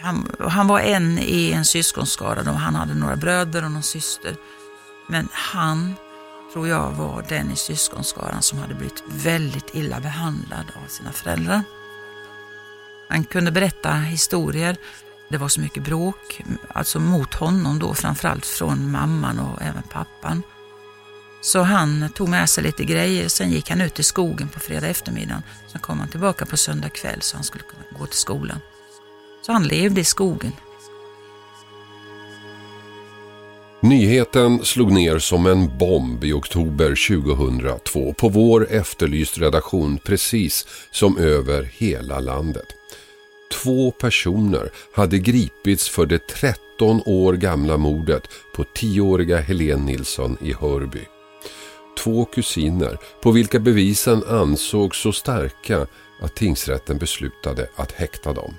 han, han var en i en syskonskara. Han hade några bröder och någon syster. Men han tror jag var den i syskonskaran som hade blivit väldigt illa behandlad av sina föräldrar. Han kunde berätta historier. Det var så mycket bråk, alltså mot honom då, framförallt från mamman och även pappan. Så han tog med sig lite grejer, sen gick han ut i skogen på fredag eftermiddag. Sen kom han tillbaka på söndag kväll så han skulle kunna gå till skolan. Så han levde i skogen. Nyheten slog ner som en bomb i oktober 2002 på vår efterlyst redaktion precis som över hela landet. Två personer hade gripits för det 13 år gamla mordet på 10-åriga Helene Nilsson i Hörby. Två kusiner på vilka bevisen ansågs så starka att tingsrätten beslutade att häkta dem.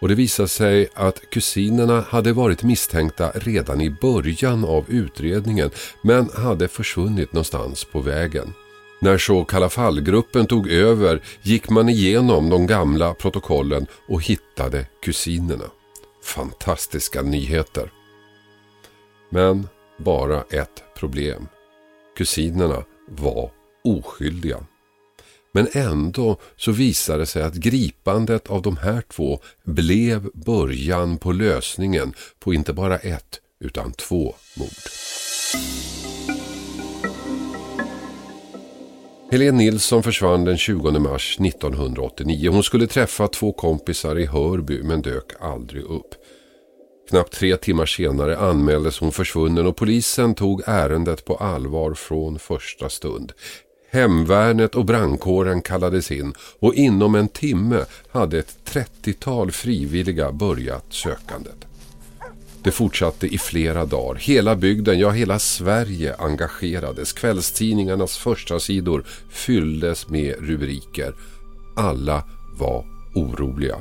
Och det visade sig att kusinerna hade varit misstänkta redan i början av utredningen men hade försvunnit någonstans på vägen. När så Kalla fallgruppen tog över gick man igenom de gamla protokollen och hittade kusinerna. Fantastiska nyheter. Men bara ett problem. Kusinerna var oskyldiga. Men ändå så visade det sig att gripandet av de här två blev början på lösningen på inte bara ett utan två mord. Helene Nilsson försvann den 20 mars 1989. Hon skulle träffa två kompisar i Hörby men dök aldrig upp. Knappt tre timmar senare anmäldes hon försvunnen och polisen tog ärendet på allvar från första stund. Hemvärnet och brandkåren kallades in och inom en timme hade ett 30-tal frivilliga börjat sökandet. Det fortsatte i flera dagar. Hela bygden, ja hela Sverige engagerades. Kvällstidningarnas första sidor fylldes med rubriker. Alla var oroliga.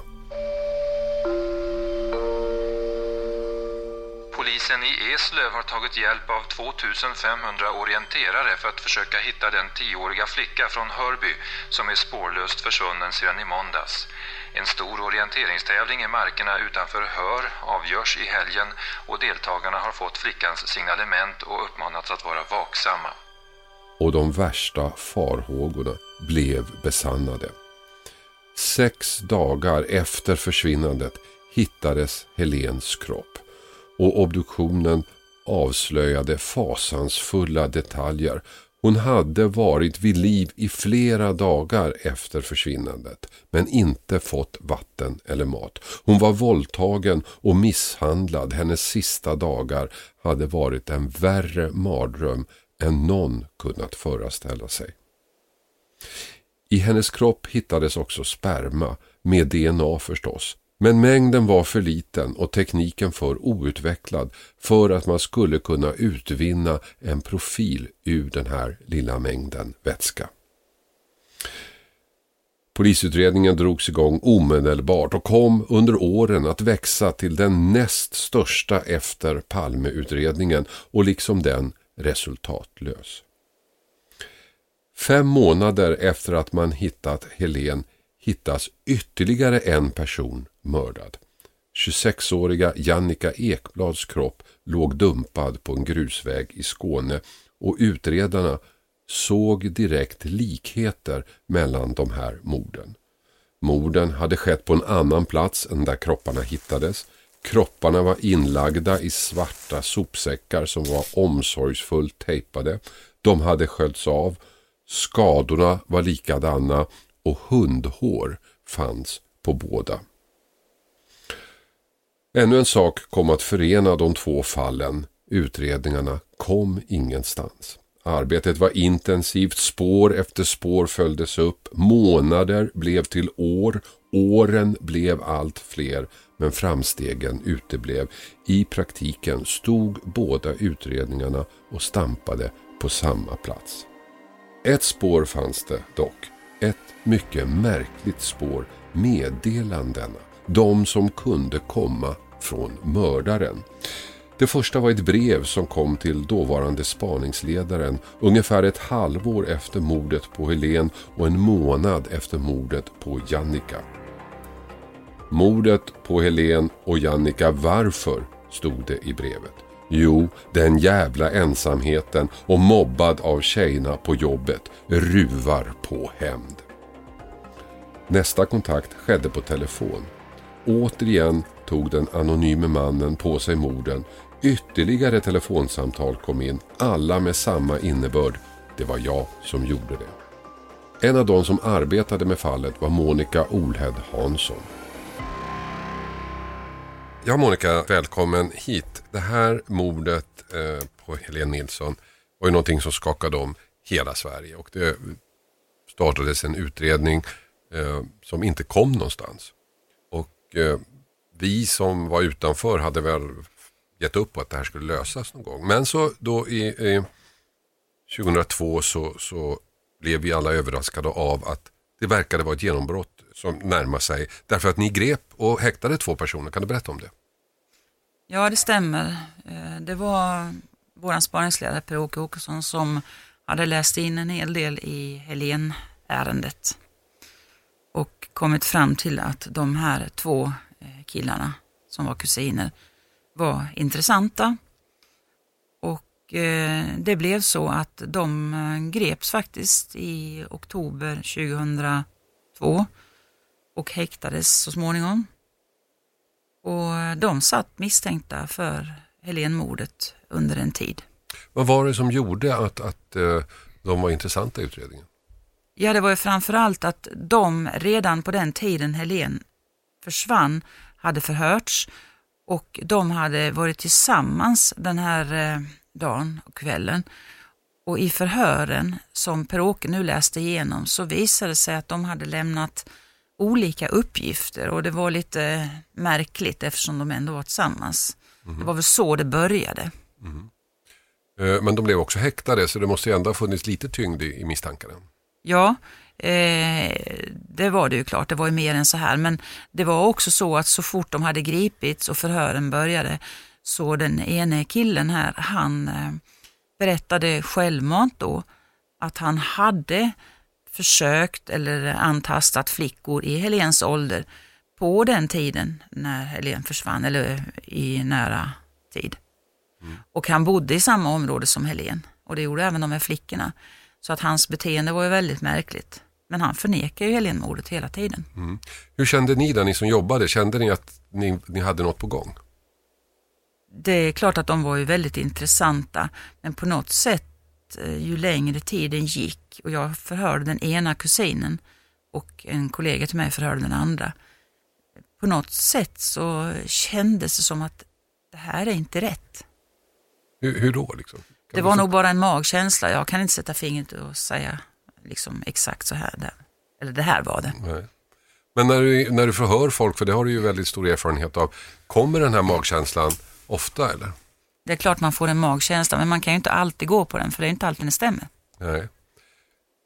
Polisen i Eslöv har tagit hjälp av 2500 orienterare för att försöka hitta den tioåriga flicka från Hörby som är spårlöst försvunnen sedan i måndags. En stor orienteringstävling i markerna utanför Hör avgörs i helgen och deltagarna har fått flickans signalement och uppmanats att vara vaksamma. Och de värsta farhågorna blev besannade. Sex dagar efter försvinnandet hittades Helens kropp och obduktionen avslöjade fasansfulla detaljer. Hon hade varit vid liv i flera dagar efter försvinnandet men inte fått vatten eller mat. Hon var våldtagen och misshandlad. Hennes sista dagar hade varit en värre mardröm än någon kunnat föreställa sig. I hennes kropp hittades också sperma, med DNA förstås, men mängden var för liten och tekniken för outvecklad för att man skulle kunna utvinna en profil ur den här lilla mängden vätska. Polisutredningen drogs igång omedelbart och kom under åren att växa till den näst största efter Palmeutredningen och liksom den resultatlös. Fem månader efter att man hittat Helen hittas ytterligare en person mördad. 26-åriga Jannika Ekblads kropp låg dumpad på en grusväg i Skåne och utredarna såg direkt likheter mellan de här morden. Morden hade skett på en annan plats än där kropparna hittades. Kropparna var inlagda i svarta sopsäckar som var omsorgsfullt tejpade. De hade sköljts av. Skadorna var likadana och hundhår fanns på båda. Ännu en sak kom att förena de två fallen. Utredningarna kom ingenstans. Arbetet var intensivt, spår efter spår följdes upp, månader blev till år, åren blev allt fler, Men framstegen uteblev. I praktiken stod båda utredningarna och stampade på samma plats. Ett spår fanns det dock. Ett mycket märkligt spår. Meddelandena. De som kunde komma från mördaren. Det första var ett brev som kom till dåvarande spaningsledaren ungefär ett halvår efter mordet på Helen och en månad efter mordet på Jannica. Mordet på Helen och Jannica. varför stod det i brevet. Jo, den jävla ensamheten och mobbad av tjejerna på jobbet ruvar på hämnd. Nästa kontakt skedde på telefon. Återigen tog den anonyme mannen på sig morden. Ytterligare telefonsamtal kom in, alla med samma innebörd. Det var jag som gjorde det. En av de som arbetade med fallet var Monica Olhed Hansson. Ja Monica, välkommen hit. Det här mordet eh, på Helene Nilsson var ju någonting som skakade om hela Sverige och det startades en utredning eh, som inte kom någonstans. Och eh, vi som var utanför hade väl gett upp på att det här skulle lösas någon gång. Men så då i, i 2002 så, så blev vi alla överraskade av att det verkade vara ett genombrott som närmar sig. Därför att ni grep och häktade två personer. Kan du berätta om det? Ja, det stämmer. Eh, det var vår spaningsledare Per-Åke Åkesson som hade läst in en hel del i Helen-ärendet och kommit fram till att de här två eh, killarna som var kusiner var intressanta. Och eh, det blev så att de greps faktiskt i oktober 2002 och häktades så småningom. Och de satt misstänkta för Helénmordet under en tid. Vad var det som gjorde att, att uh, de var intressanta i utredningen? Ja, det var ju framförallt att de redan på den tiden Helen försvann hade förhörts och de hade varit tillsammans den här eh, dagen och kvällen. Och i förhören som Per-Åke nu läste igenom så visade det sig att de hade lämnat olika uppgifter och det var lite märkligt eftersom de ändå var tillsammans. Mm. Det var väl så det började. Mm. Men de blev också häktade så det måste ju ändå ha funnits lite tyngd i, misstankarna. Ja, eh, det var det ju klart. Det var ju mer än så här. Men det var också så att så fort de hade gripits och förhören började så den ene killen här, han eh, berättade självmant då att han hade försökt eller antastat flickor i Helens ålder på den tiden när Helen försvann, eller i nära tid. Mm. Och han bodde i samma område som Helen och det gjorde även de här flickorna. Så att hans beteende var ju väldigt märkligt. Men han förnekar ju Helenmordet hela tiden. Mm. Hur kände ni då, ni som jobbade? Kände ni att ni, ni hade något på gång? Det är klart att de var ju väldigt intressanta, men på något sätt Eh, ju längre tiden gick och jag förhörde den ena kusinen och en kollega till mig förhörde den andra. På något sätt så kändes det som att det här är inte rätt. Hur, hur då? Liksom? det var nog bara en magkänsla. Jag kan inte sätta fingret och säga liksom exakt så här. Där. Eller det här var det. Nej. Men när du, när du förhör folk, för det har du ju väldigt stor erfarenhet av, kommer den här magkänslan ofta eller? Det är klart man får en magkänsla, men man kan ju inte alltid gå på den, för det är inte alltid den stämmer. Nej.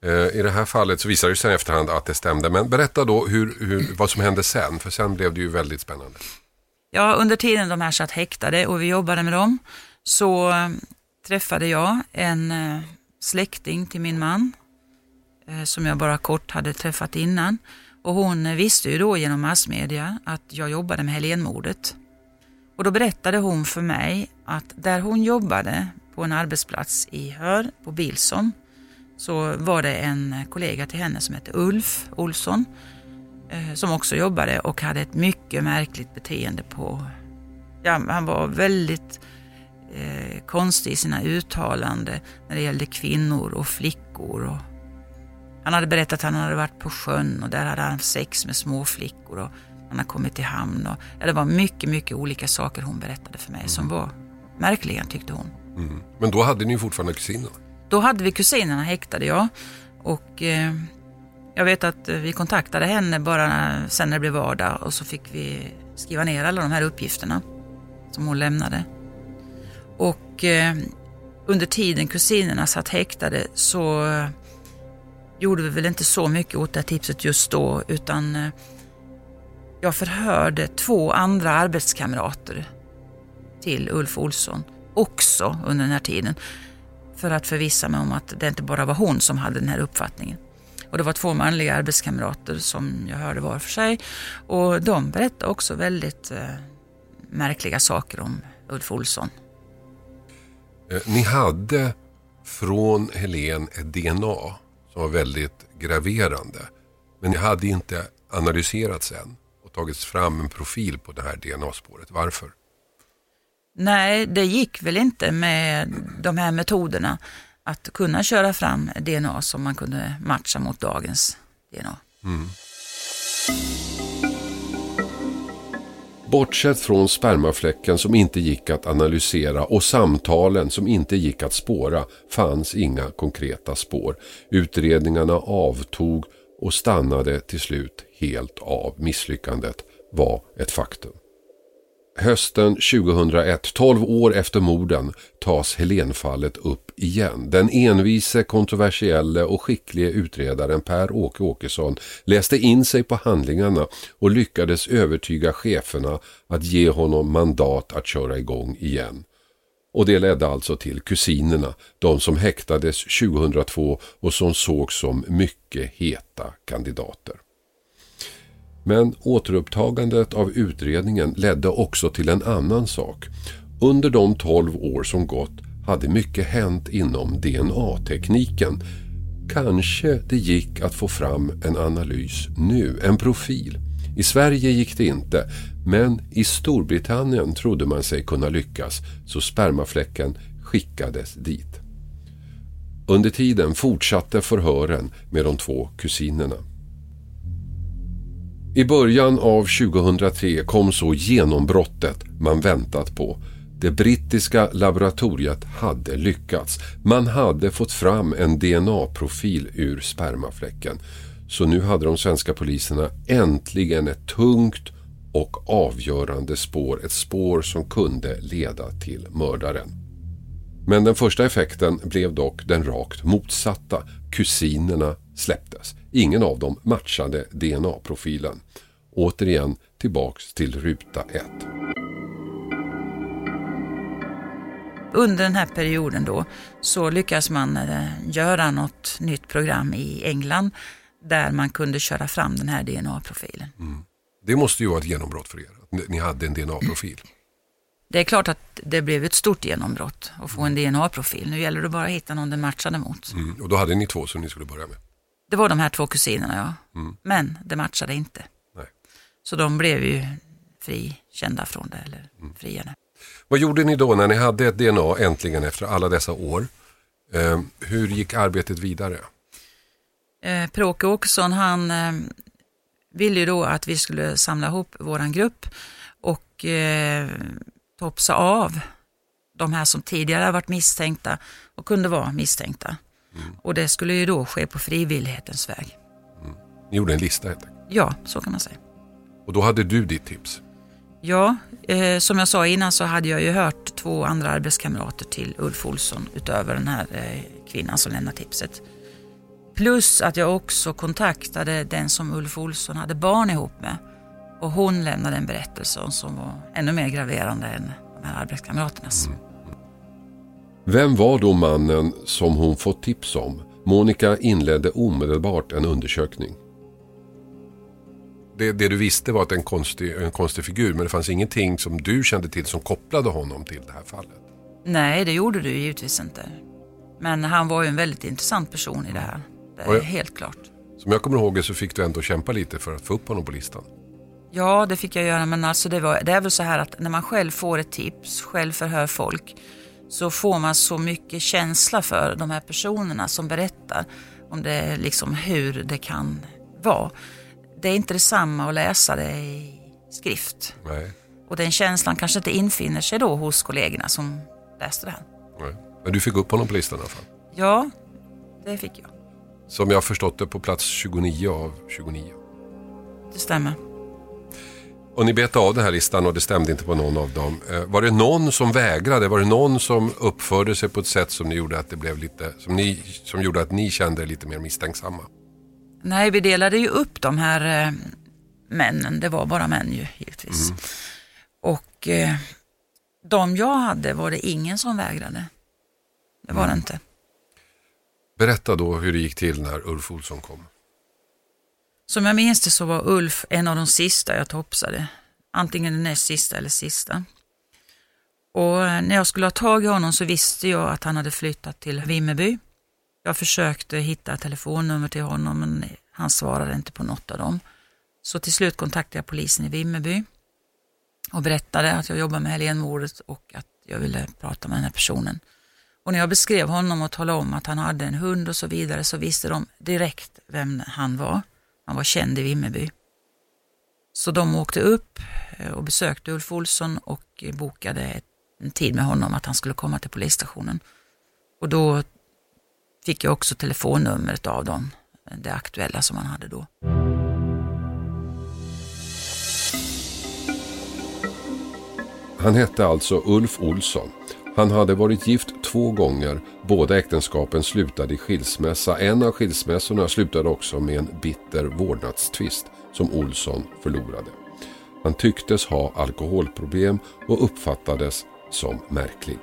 Eh, I det här fallet så visar det sig i efterhand att det stämde. Men berätta då hur, hur, vad som hände sen, för sen blev det ju väldigt spännande. Ja, under tiden de här satt häktade och vi jobbade med dem så eh, träffade jag en eh, släkting till min man som jag bara kort hade träffat innan. Och hon visste ju då genom massmedia att jag jobbade med Helenmordet. Och då berättade hon för mig att där hon jobbade på en arbetsplats i Hör, på Bilsom, så var det en kollega till henne som hette Ulf Olsson eh, som också jobbade och hade ett mycket märkligt beteende på, ja han var väldigt eh, konstig i sina uttalanden när det gällde kvinnor och flickor. Och han hade berättat att han hade varit på sjön och där hade han sex med småflickor. Och han har kommit till hamn. Och, ja, det var mycket, mycket olika saker hon berättade för mig mm. som var märkliga tyckte hon. Mm. Men då hade ni fortfarande kusinerna? Då hade vi kusinerna häktade, ja. Och eh, jag vet att vi kontaktade henne bara sen när det blev vardag och så fick vi skriva ner alla de här uppgifterna som hon lämnade. Och eh, under tiden kusinerna satt häktade så eh, gjorde vi väl inte så mycket åt det här tipset just då utan eh, jag förhörde två andra arbetskamrater till Ulf Olsson också under den här tiden för att förvissa mig om att det inte bara var hon som hade den här uppfattningen. Och det var två manliga arbetskamrater som jag hörde var för sig och de berättade också väldigt eh, märkliga saker om Ulf Olsson. Eh, ni hade från Helen ett DNA som var väldigt graverande. Men ni hade inte analyserats än och tagits fram en profil på det här DNA-spåret. Varför? Nej, det gick väl inte med de här metoderna att kunna köra fram DNA som man kunde matcha mot dagens DNA. Bortsett från spermafläcken som inte gick att analysera och samtalen som inte gick att spåra fanns inga konkreta spår. Utredningarna avtog och stannade till slut helt av. Misslyckandet var ett faktum. Hösten 2001, 12 år efter morden, tas Helenfallet upp igen. Den envise, kontroversielle och skicklige utredaren Per-Åke Åkesson läste in sig på handlingarna och lyckades övertyga cheferna att ge honom mandat att köra igång igen. Och det ledde alltså till kusinerna, de som häktades 2002 och som sågs som mycket heta kandidater. Men återupptagandet av utredningen ledde också till en annan sak. Under de 12 år som gått hade mycket hänt inom DNA-tekniken. Kanske det gick att få fram en analys nu, en profil. I Sverige gick det inte, men i Storbritannien trodde man sig kunna lyckas så spermafläcken skickades dit. Under tiden fortsatte förhören med de två kusinerna. I början av 2003 kom så genombrottet man väntat på. Det brittiska laboratoriet hade lyckats. Man hade fått fram en DNA-profil ur spermafläcken. Så nu hade de svenska poliserna äntligen ett tungt och avgörande spår. Ett spår som kunde leda till mördaren. Men den första effekten blev dock den rakt motsatta. Kusinerna släpptes. Ingen av dem matchade DNA-profilen. Återigen tillbaks till ruta 1. Under den här perioden då så lyckades man eh, göra något nytt program i England där man kunde köra fram den här DNA-profilen. Det måste ju vara ett genombrott för er. att Ni hade en DNA-profil. Det är klart att det blev ett stort genombrott att få en DNA-profil. Nu gäller det bara att hitta någon den matchade mot. Mm. Och då hade ni två som ni skulle börja med. Det var de här två kusinerna ja. Men det matchade inte. Nej. Så de blev ju frikända från det, eller friade. Vad gjorde ni då när ni hade ett DNA äntligen efter alla dessa år? Eh, hur gick arbetet vidare? Eh, Per-Åke Åkesson han eh, ville ju då att vi skulle samla ihop våran grupp och eh, topsa av de här som tidigare varit misstänkta och kunde vara misstänkta. Och det skulle ju då ske på frivillighetens väg. Ni gjorde en lista helt enkelt. Ja, så kan man säga. Och då hade du ditt tips. Ja, eh, som jag sa innan så hade jag ju hört två andra arbetskamrater till Ulf Olsson utöver den här eh, kvinnan som lämnade tipset. Plus att jag också kontaktade den som Ulf Olsson hade barn ihop med. Och hon lämnade en berättelse som var ännu mer graverande än de här arbetskamraternas. Vem var då mannen som hon fått tips om? Monica inledde omedelbart en undersökning. Det, det du visste var att en konstig, en konstig figur men det fanns ingenting som du kände till som kopplade honom till det här fallet. Nej, det gjorde du givetvis inte. Men han var ju en väldigt intressant person i det här. Jag- helt klart. Som jag kommer ihåg det så fick du ändå kämpa lite för att få upp honom på listan. Ja, det fick jag göra, men alltså det, var, det är väl så här att när man själv får ett tips, själv förhör folk, så får man så mycket känsla för de här personerna som berättar om det, liksom hur det kan vara. Det är inte detsamma att läsa det i skrift. Nej. Och den känslan kanske inte infinner sig då hos kollegorna som läste det här. Nej. Men du fick upp honom på listan i alla fall. Ja, det fick jag. Som jag förstått det på plats 29 av 29. Det stämmer. Och ni bet av den här listan och det stämde inte på någon av dem. Eh, var det någon som vägrade? Var det någon som uppförde sig på ett sätt som, ni gjorde att det blev lite, som, ni, som gjorde att ni kände er lite mer misstänksamma? Nej, vi delade ju upp de här eh, männen. Det var bara män ju givetvis. Mm. Och eh, de jag hade var det ingen som vägrade. Det var det inte. Berätta då hur det gick till när Ulf Olsson kom. Som jag minns det så var Ulf en av de sista jag topsade. Antingen den näst sista eller sista. Och eh, när jag skulle ha tag i honom så visste jag att han hade flyttat till Vimmerby. Jag försökte hitta telefonnummer till honom men han svarade inte på något av dem. Så till slut kontaktade jag polisen i Vimmerby och berättade att jag jobbar med Helénmordet och att jag ville prata med den här personen. Och när jag beskrev honom och talade om att han hade en hund och så vidare så visste de direkt vem han var. Han var känd i Vimmerby. Så de åkte upp eh, och besökte Ulf Olsson och bokade en tid med honom att han skulle komma till polisstationen. Och då fick jag också telefonnumret av dem, det aktuella som han hade då. Han hette alltså Ulf Olsson. Han hade varit gift två gånger. Båda äktenskapen slutade i skilsmässa. En av skilsmässorna slutade också med en bitter vårdnadstvist som Olsson förlorade. Han tycktes ha alkoholproblem och uppfattades som märklig.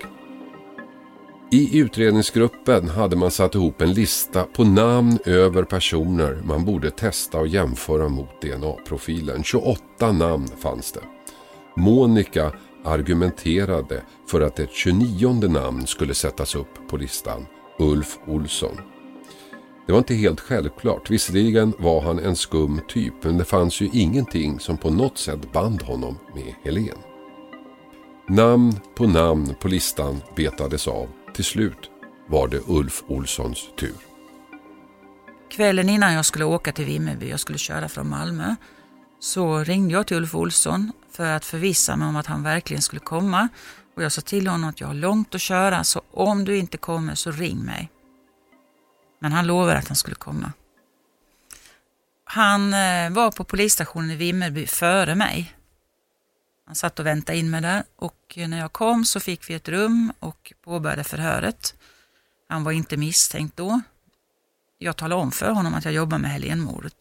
I utredningsgruppen hade man satt ihop en lista på namn över personer man borde testa och jämföra mot DNA-profilen. 28 namn fanns det. Monica argumenterade för att ett 29 namn skulle sättas upp på listan, Ulf Olsson. Det var inte helt självklart. Visserligen var han en skum typ men det fanns ju ingenting som på något sätt band honom med Helen. Namn på namn på listan betades av. Till slut var det Ulf Olssons tur. Kvällen innan jag skulle åka till Vimmerby, jag skulle köra från Malmö, så ringde jag till Ulf Olsson för att förvissa mig om att han verkligen skulle komma. Och jag sa till honom att jag har långt att köra så om du inte kommer så ring mig. Men han lovade att han skulle komma. Han eh, var på polisstationen i Vimmerby före mig. Han satt och väntade in mig där och när jag kom så fick vi ett rum och påbörjade förhöret. Han var inte misstänkt då. Jag talade om för honom att jag jobbar med Helénmordet.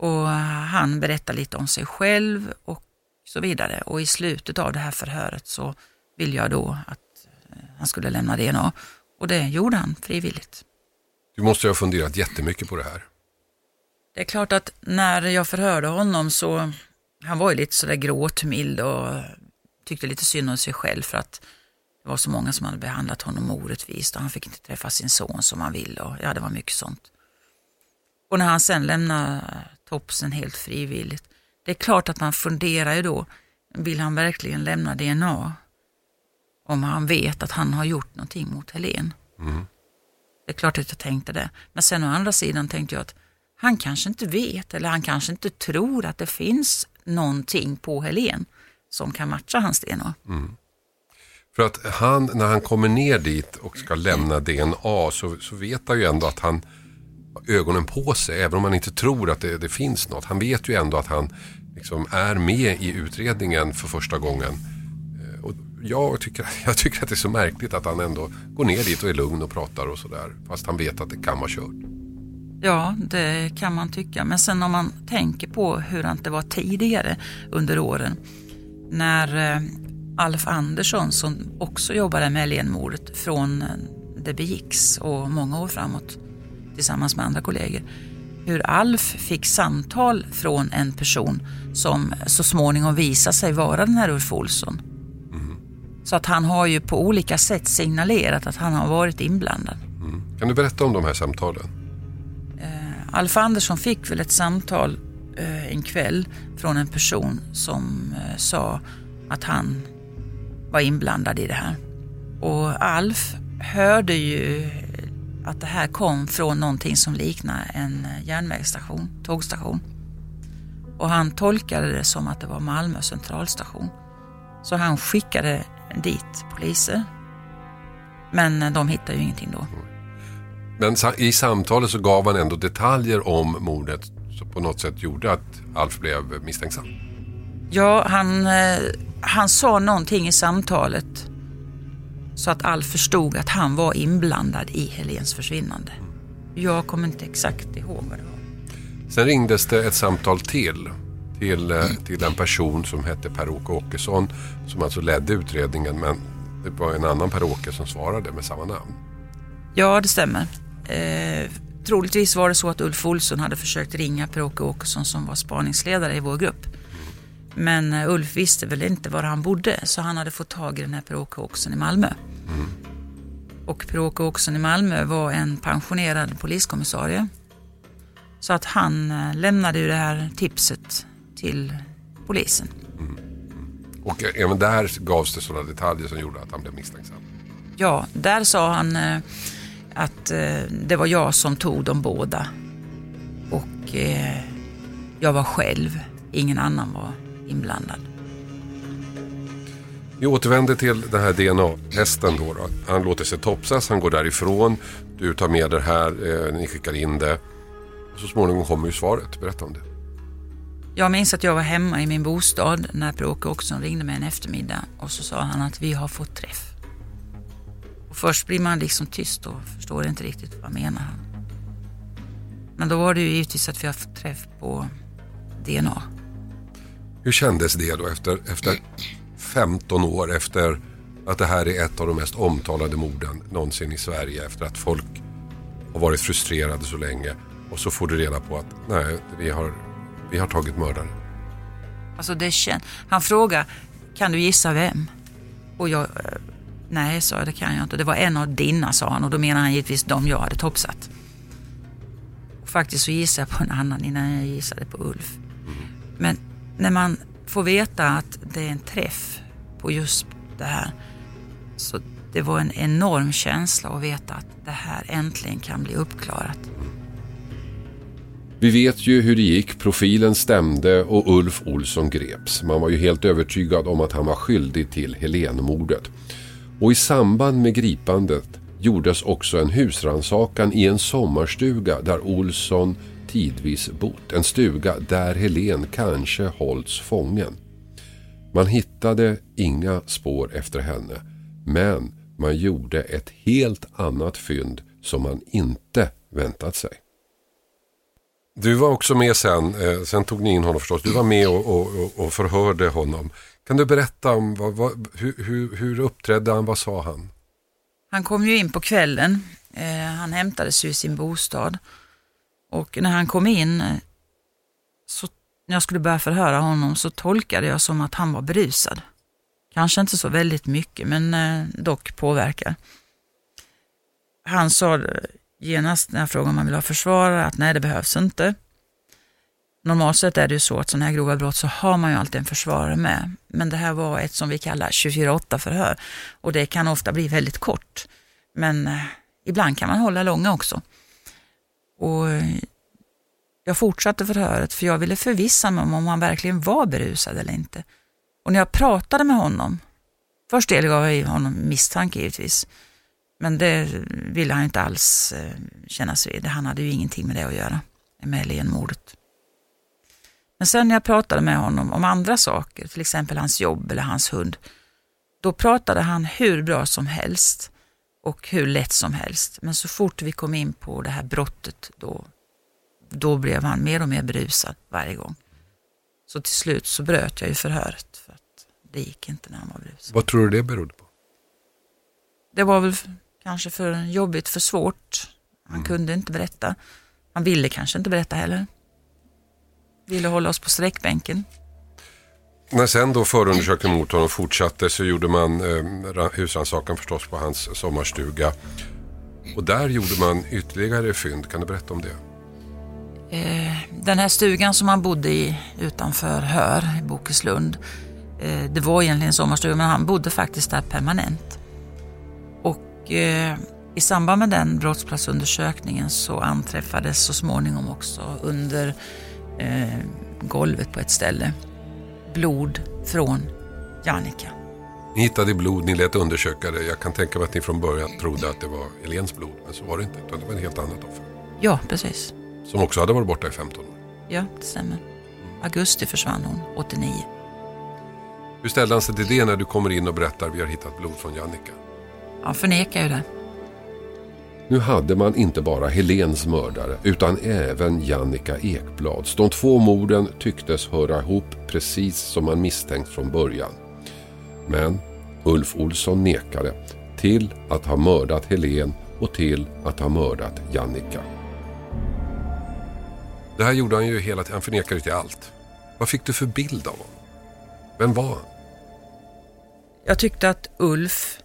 Och han berättade lite om sig själv och så vidare. Och i slutet av det här förhöret så ville jag då att eh, han skulle lämna DNA. Och det gjorde han frivilligt. Du måste ju ha funderat jättemycket på det här. Det är klart att när jag förhörde honom så, han var ju lite sådär gråtmild och tyckte lite synd om sig själv för att det var så många som hade behandlat honom orättvist och han fick inte träffa sin son som han ville och ja, det var mycket sånt. Och när han sen lämnade topsen helt frivilligt, det är klart att man funderar ju då, vill han verkligen lämna DNA? Om han vet att han har gjort någonting mot Helen. Mm. Det är klart att jag tänkte det. Men sen å andra sidan tänkte jag att han kanske inte vet eller han kanske inte tror att det finns någonting på Helen som kan matcha hans DNA. För att han, när han kommer ner dit och ska lämna DNA så, så vet han ju ändå att han ögonen på sig. Även om han inte tror att det, det finns något. Han vet ju ändå att han liksom är med i utredningen för första gången. Eh, och jag, tycker, jag tycker att det är så märkligt att han ändå går ner dit och är lugn och pratar och sådär. Fast han vet att det kan vara kört. Ja, det kan man tycka. Men sen om man tänker på hur det var tidigare under åren. När eh, Alf Andersson som också jobbade med Helénmordet från eh, det begicks och många år framåt tillsammans med andra kollegor. Hur Alf fick samtal från en person som så småningom visade sig vara den här Ulf Olsson. Så att han har ju på olika sätt signalerat att han har varit inblandad. Kan du berätta om de här samtalen? Alf Andersson fick väl ett samtal eh, en kväll från en person som eh, sa att han var inblandad i det här. Och Alf hörde ju att det här kom från någonting som liknar en eh, järnvägsstation, tågstation. Och han tolkade det som att det var Malmö centralstation. Så han skickade dit poliser. Men eh, de hittade ju ingenting då. Men i samtalet så gav han ändå detaljer om mordet som på något sätt gjorde att Alf blev misstänksam. Ja, han, eh, han sa någonting i samtalet så att Alf förstod att han var inblandad i Helens försvinnande. Jag kommer inte exakt ihåg vad det var. Sen ringdes det ett samtal till. Till, eh, till en person som hette Per-Åke Åkesson. Som alltså ledde utredningen. Men det var en annan Per-Åke som svarade med samma namn. Ja, det stämmer. Eh, troligtvis var det så att Ulf Olsson hade försökt ringa Per-Åke Åkesson som var spaningsledare i vår grupp. Men eh, Ulf visste väl inte var han bodde så han hade fått tag i den här Per-Åke Åkesson i Malmö. Och Per-Åke Åkesson i Malmö var en pensionerad poliskommissarie. Så att han eh, lämnade ju det här tipset till polisen. Och eh, även där gavs det sådana detaljer som gjorde att han blev misstänksam. Ja, där sa han eh, att eh, det var jag som tog dem båda. Och eh, jag var själv, ingen annan var inblandad. Vi återvänder till den här DNA-testen då, då. Han låter sig topsas, han går därifrån. Du tar med det här, eh, ni skickar in det. Så småningom kommer ju svaret. Berätta om det. Jag minns att jag var hemma i min bostad när Per-Åke Åkesson ringde mig en eftermiddag och så sa han att vi har fått träff. Och först blir man liksom tyst och förstår inte riktigt vad menar han. Men då var det ju givetvis att vi har fått träff på DNA. Hur kändes det då efter, efter 15 år efter att det här är ett av de mest omtalade morden någonsin i Sverige efter att folk har varit frustrerade så länge och så får du reda på att nej, vi har, vi har tagit mördare. Alltså det kän... Han frågade, kan du gissa vem? Och jag, eh, nej sa jag, det kan jag inte. Det var en av dina sa han och då menar han givetvis de jag hade topsat. Och faktiskt så gissade jag på en annan innan jag gissade på Ulf. Men när man får veta att det är en träff på just det här. Så det var en enorm känsla att veta att det här äntligen kan bli uppklarat. Vi vet ju hur det gick, profilen stämde och Ulf Olsson greps. Man var ju helt övertygad om att han var skyldig till Helenmordet. Och i samband med gripandet gjordes också en husrannsakan i en sommarstuga där Olsson tidvis bott. En stuga där Helen kanske hålls fången. Man hittade inga spår efter henne men man gjorde ett helt annat fynd som man inte väntat sig. Du var också med sen, eh, sen tog ni in honom förstås, du var med och, och, och- förhörde honom. Kan du berätta om vad, vad, hur, hur, hur uppträdde han, vad sa han? Han kom ju in på kvällen. Eh, han hämtades ju i sin bostad. Och när han kom in, eh, så när jag skulle börja förhöra honom så tolkade jag som att han var berusad. Kanske inte så väldigt mycket, men eh, dock påverkar. Han sa eh, genast när jag frågade om han ville ha försvarare att nej, det behövs inte. Normalt sett är det ju så att sådana här grova brott så har man ju alltid en försvarare med. Men det här var ett som vi kallar 24-8 förhör och det kan ofta bli väldigt kort. Men eh, ibland kan man hålla långa också. Och jag fortsatte förhöret för jag ville förvissa mig om om han verkligen var berusad eller inte. Och när jag pratade med honom, först delgav jag honom misstanke givetvis, men det ville han inte alls eh, kännas vid. Han hade ju ingenting med det att göra, med mordet. Men sen när jag pratade med honom om andra saker, till exempel hans jobb eller hans hund, då pratade han hur bra som helst och hur lätt som helst. Men så fort vi kom in på det här brottet, då, då blev han mer och mer berusad varje gång. Så till slut så bröt jag ju förhöret för att det gick inte när han var berusad. Vad tror du det berodde på? Det var väl kanske för jobbigt, för svårt. Han kunde inte berätta. Han ville kanske inte berätta heller. Ville hålla oss på sträckbänken. När sen då förundersökningen mot honom fortsatte så gjorde man eh, husrannsakan förstås på hans sommarstuga. Och där gjorde man ytterligare fynd. Kan du berätta om det? Eh, Den här stugan som han bodde i utanför Hör i Bokeslund, eh, det var egentligen en sommarstuga men han bodde faktiskt där permanent. Och eh, i samband med den brottsplatsundersökningen så anträffades så småningom också under eh, golvet på ett ställe blod från Jannica. Ni hittade blod, ni lät undersöka det. Jag kan tänka mig att ni från början trodde att det var Elens blod. Men så var det inte. Utan det var en helt annat offer. Ja, precis. Som också hade varit borta i 15 år. Ja, det stämmer. Augusti försvann hon, 89. Hur ställde han sig till det när du kommer in och berättar vi har hittat blod från Jannica? Han förnekar ju det. Nu hade man inte bara Helens mördare utan även Jannica Ekblads. De två morden tycktes höra ihop precis som man misstänkt från början. Men Ulf Olsson nekade till att ha mördat Helen och till att ha mördat Jannica. Det här gjorde han ju hela tiden. Han förnekade till allt. Vad fick du för bild av honom? Vem var han? Jag tyckte att Ulf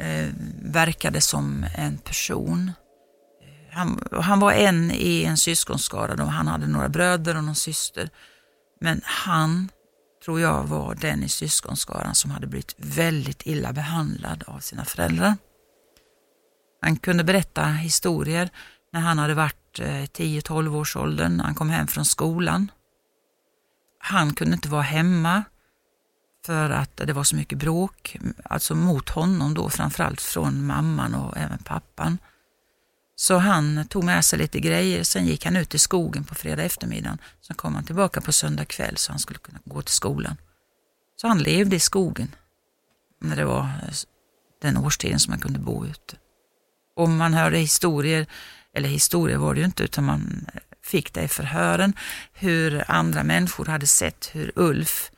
eh, verkade som en person. Han, han var en i en syskonskara. Då han hade några bröder och någon syster. Men han tror jag var den i syskonskaran som hade blivit väldigt illa behandlad av sina föräldrar. Han kunde berätta historier när han hade varit eh, 10-12 års åldern, när han kom hem från skolan. Han kunde inte vara hemma för att det var så mycket bråk, alltså mot honom då, framförallt från mamman och även pappan. Så han tog med sig lite grejer, sen gick han ut i skogen på fredag eftermiddag. Sen kom han tillbaka på söndag kväll så han skulle kunna gå till skolan. Så han levde i skogen när det var eh, den årstiden som man kunde bo ute. Och man hörde historier, eller historier var det ju inte, utan man eh, fick det i förhören, hur andra människor hade sett hur Ulf,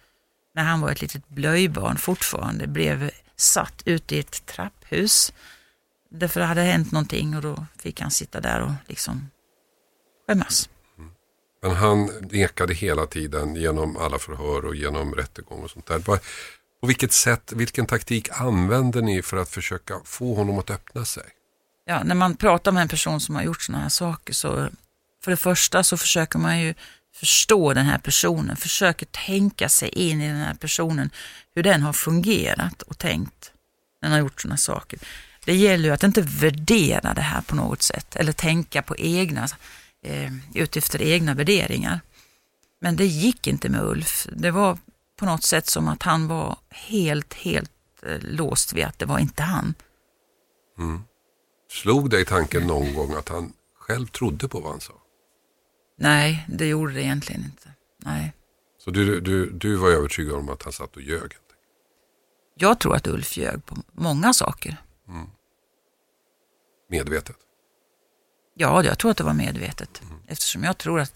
när han var ett litet blöjbarn fortfarande, blev satt ute i ett trapphus Därför hade det hänt någonting och då fick han sitta där och liksom skämmas. Mm. Men han nekade hela tiden genom alla förhör och genom rättegång och sånt där. På vilket sätt, vilken taktik använder ni för att försöka få honom att öppna sig? Ja, när man pratar med en person som har gjort sådana här saker så för det första så försöker man ju förstå den här personen, försöker tänka sig in i den här personen, hur den har fungerat och tänkt när den har gjort sådana saker. Det gäller ju att inte värdera det här på något sätt eller tänka på egna, eh, utifrån egna värderingar. Men det gick inte med Ulf. Det var på något sätt som att han var helt, helt eh, låst vid att det var inte han. Mm. Slog dig tanken någon gång att han själv trodde på vad han sa? Nej, det gjorde det egentligen inte. Nej. Så du, du, du var övertygad om att han satt och ljög? Jag tror att Ulf ljög på många saker. Mm. Medvetet? Ja, jag tror att det var medvetet. Mm. Eftersom jag tror att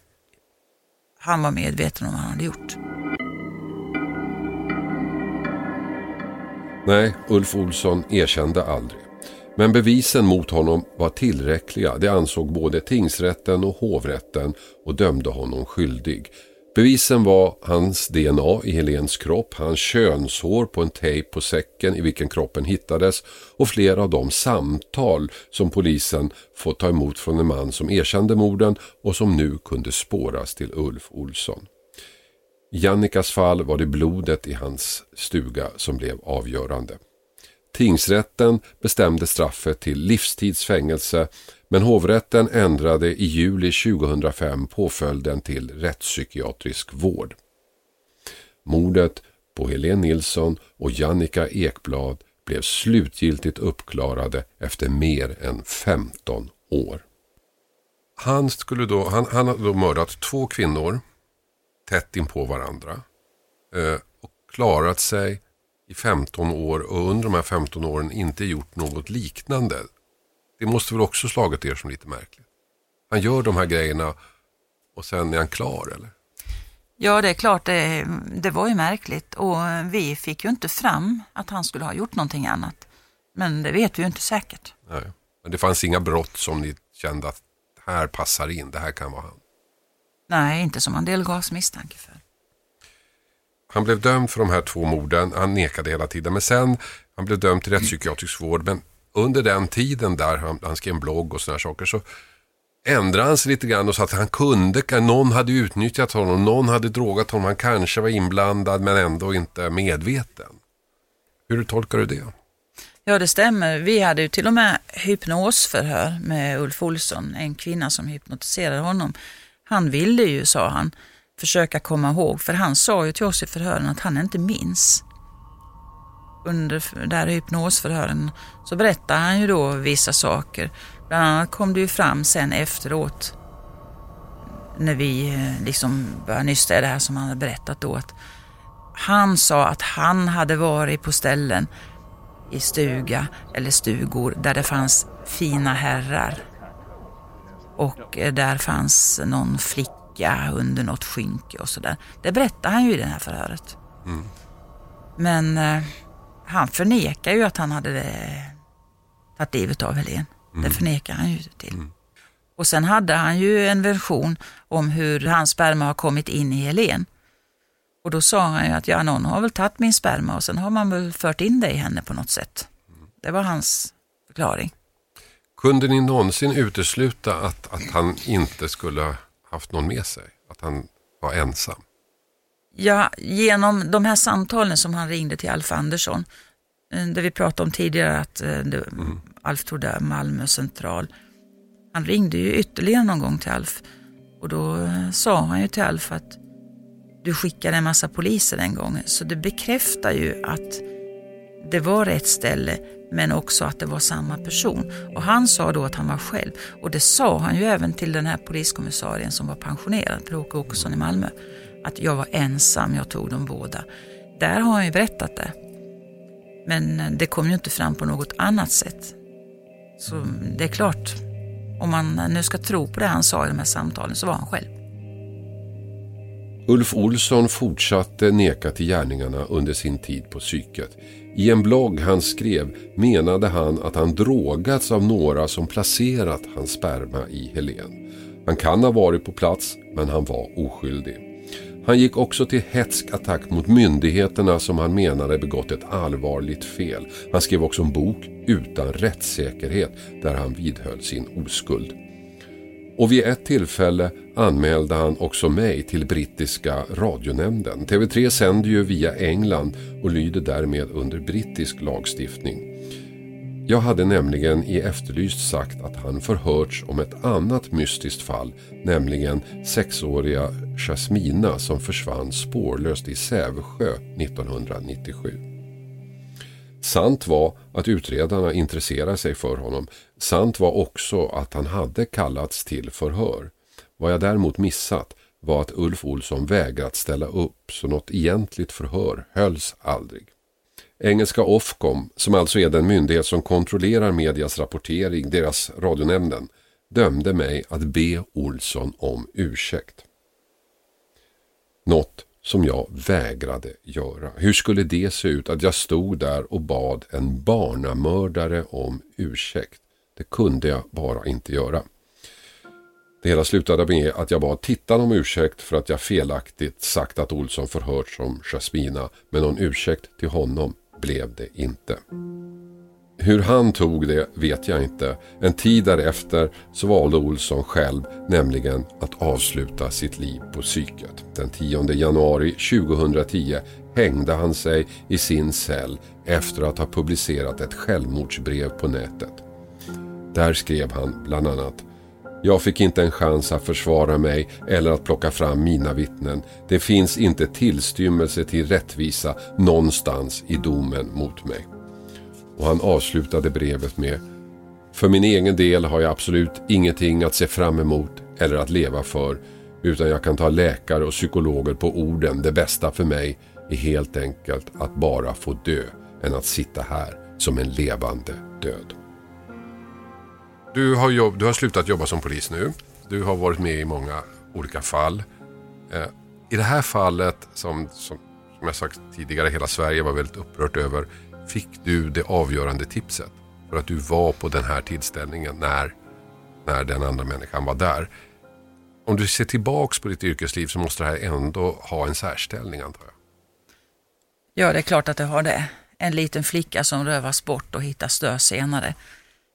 han var medveten om vad han hade gjort. Nej, Ulf Olsson erkände aldrig. Men bevisen mot honom var tillräckliga. Det ansåg både tingsrätten och hovrätten och dömde honom skyldig. Bevisen var hans DNA i Helens kropp, hans könshår på en tejp på säcken i vilken kroppen hittades och flera av de samtal som polisen fått ta emot från en man som erkände morden och som nu kunde spåras till Ulf Olsson. I Jannikas fall var det blodet i hans stuga som blev avgörande. Tingsrätten bestämde straffet till livstidsfängelse men hovrätten ändrade i juli 2005 påföljden till rättspsykiatrisk vård. Mordet på Helene Nilsson och Jannica Ekblad blev slutgiltigt uppklarade efter mer än 15 år. Han, skulle då, han, han hade då mördat två kvinnor tätt in på varandra eh, och klarat sig i 15 år och under de här 15 åren inte gjort något liknande. Det måste väl också slagit er som lite märkligt? Han gör de här grejerna och sen är han klar eller? Ja, det är klart, det, det var ju märkligt och vi fick ju inte fram att han skulle ha gjort någonting annat. Men det vet vi ju inte säkert. Nej. Men det fanns inga brott som ni kände att här passar in, det här kan vara han? Nej, inte som han delgavs misstanke för. Han blev dömd för de här två morden, han nekade hela tiden. Men sen, han blev dömd till rättspsykiatrisk vård. Men under den tiden där han, han skrev en blogg och sådana saker så ändrade han sig lite grann och sa att han kunde, någon hade utnyttjat honom, någon hade drogat honom, han kanske var inblandad men ändå inte medveten. Hur tolkar du det? Ja, det stämmer. Vi hade ju till och med hypnosförhör med Ulf Olsson, en kvinna som hypnotiserade honom. Han ville ju, sa han, försöka komma ihåg, för han sa ju till oss i förhören att han inte minns. Under där hypnosförhören så berättade han ju då vissa saker. Bland annat kom det ju fram sen efteråt när vi eh, liksom började nysta i det här som han hade berättat då att han sa att han hade varit på ställen i stuga eller stugor där det fanns fina herrar. Och eh, där fanns någon flicka under något skynke och sådär. Det berättade han ju i det här förhöret. Mm. Men eh, han förnekar ju att han hade eh, tagit livet av Helen. Mm. Det förnekar han ju till. Mm. Och sen hade han ju en version om hur hans sperma har kommit in i Helen. Och då sa han ju att ja, någon har väl tagit min sperma och sen har man väl fört in det i henne på något sätt. Det var hans förklaring. Kunde ni någonsin utesluta att, att han inte skulle haft någon med sig? Att han var ensam? Ja, genom de här samtalen som han ringde till Alf Andersson, eh, där vi pratade om tidigare att eh, det, mm. Alf trodde Malmö central. Han ringde ju ytterligare någon gång till Alf och då eh, sa han ju till Alf att du skickade en massa poliser den gången. Så det bekräftar ju att det var rätt ställe men också att det var samma person. Och han sa då att han var själv. Och det sa han ju även till den här poliskommissarien som var pensionerad, Per-Åke Åkesson i Malmö. Att jag var ensam, jag tog dem båda. Där har han ju berättat det. Men eh, det kom ju inte fram på något annat sätt. Så mm, det är klart, om man eh, nu ska tro på det han sa i de här samtalen så var han själv. Ulf Olsson fortsatte neka till gärningarna under sin tid på psyket. I en blogg han skrev menade han att han drogats av några som placerat hans sperma i Helen. Han kan ha varit på plats men han var oskyldig. Han gick också till hetsk attack mot myndigheterna som han menade begått ett allvarligt fel. Han skrev också en bok utan rättssäkerhet där han vidhöll sin oskuld. Och vid ett tillfälle anmälde han också mig till brittiska radionämnden. TV3 sänder ju via England och lyder därmed under brittisk lagstiftning. Jag hade nämligen i Efterlyst sagt att han förhörts om ett annat mystiskt fall, nämligen sexåriga Jasmina som försvann spårlöst i Sävsjö 1997. Sant var att utredarna intresserade sig för honom. Sant var också att han hade kallats till förhör. Vad jag däremot missat var att Ulf Olsson vägrat ställa upp så något egentligt förhör hölls aldrig. Engelska Ofcom, som alltså är den myndighet som kontrollerar medias rapportering, deras radionämnden, dömde mig att be Olsson om ursäkt. Något som jag vägrade göra. Hur skulle det se ut att jag stod där och bad en barnamördare om ursäkt? Det kunde jag bara inte göra. Det hela slutade med att jag bad tittaren om ursäkt för att jag felaktigt sagt att Olsson förhörts om Jasmina, men någon ursäkt till honom blev det inte. Hur han tog det vet jag inte. En tid därefter så valde Olsson själv nämligen att avsluta sitt liv på psyket. Den 10 januari 2010 hängde han sig i sin cell efter att ha publicerat ett självmordsbrev på nätet. Där skrev han bland annat jag fick inte en chans att försvara mig eller att plocka fram mina vittnen. Det finns inte tillstymmelse till rättvisa någonstans i domen mot mig. Och han avslutade brevet med För min egen del har jag absolut ingenting att se fram emot eller att leva för utan jag kan ta läkare och psykologer på orden. Det bästa för mig är helt enkelt att bara få dö än att sitta här som en levande död. Du har, jobb, du har slutat jobba som polis nu. Du har varit med i många olika fall. Eh, I det här fallet som, som, som jag sagt tidigare hela Sverige var väldigt upprört över fick du det avgörande tipset för att du var på den här tillställningen när, när den andra människan var där. Om du ser tillbaks på ditt yrkesliv så måste det här ändå ha en särställning antar jag. Ja, det är klart att det har det. En liten flicka som rövas bort och hittas död senare.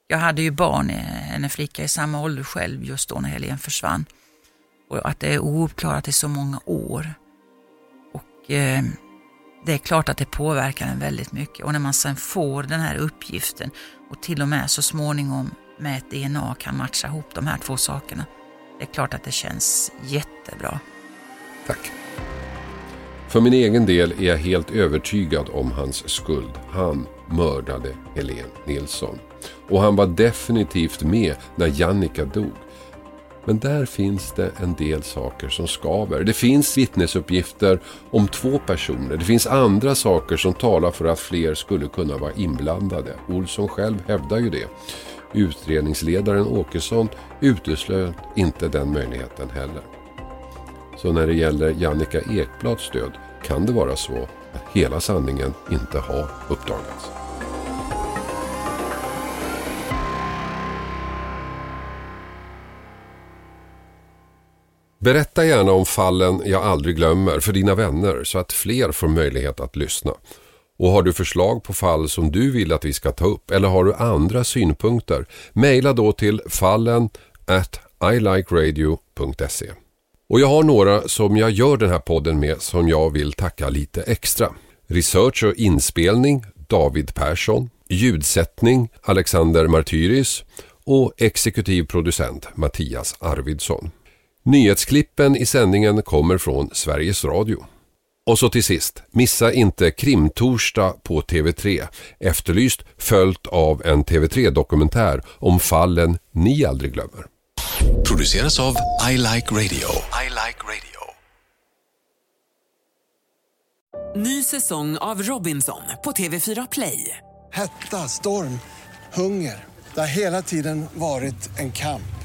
Jag hade ju barn, eh, en flicka i samma ålder själv just då när Helene försvann. Och att det är ouppklarat i så många år. Och eh, det är klart att det påverkar en väldigt mycket och när man sen får den här uppgiften och till och med så småningom med ett DNA kan matcha ihop de här två sakerna. Det är klart att det känns jättebra. Tack. För min egen del är jag helt övertygad om hans skuld. Han mördade Helene Nilsson. Och han var definitivt med när Jannica dog. Men där finns det en del saker som skaver. Det finns vittnesuppgifter om två personer. Det finns andra saker som talar för att fler skulle kunna vara inblandade. Olsson själv hävdar ju det. Utredningsledaren Åkesson uteslöt inte den möjligheten heller. Så när det gäller Jannica Ekblads död kan det vara så att hela sanningen inte har uppdagats. Berätta gärna om fallen jag aldrig glömmer för dina vänner så att fler får möjlighet att lyssna. Och har du förslag på fall som du vill att vi ska ta upp eller har du andra synpunkter, mejla då till fallen at ilikeradio.se. Och jag har några som jag gör den här podden med som jag vill tacka lite extra. Research och inspelning David Persson, ljudsättning Alexander Martyris och exekutiv producent Mattias Arvidsson. Nyhetsklippen i sändningen kommer från Sveriges Radio. Och så till sist, missa inte Krimtorsdag på TV3. Efterlyst följt av en TV3-dokumentär om fallen ni aldrig glömmer. Produceras av I Like Radio. I like radio. Ny säsong av Robinson på TV4 Play. Hetta, storm, hunger. Det har hela tiden varit en kamp.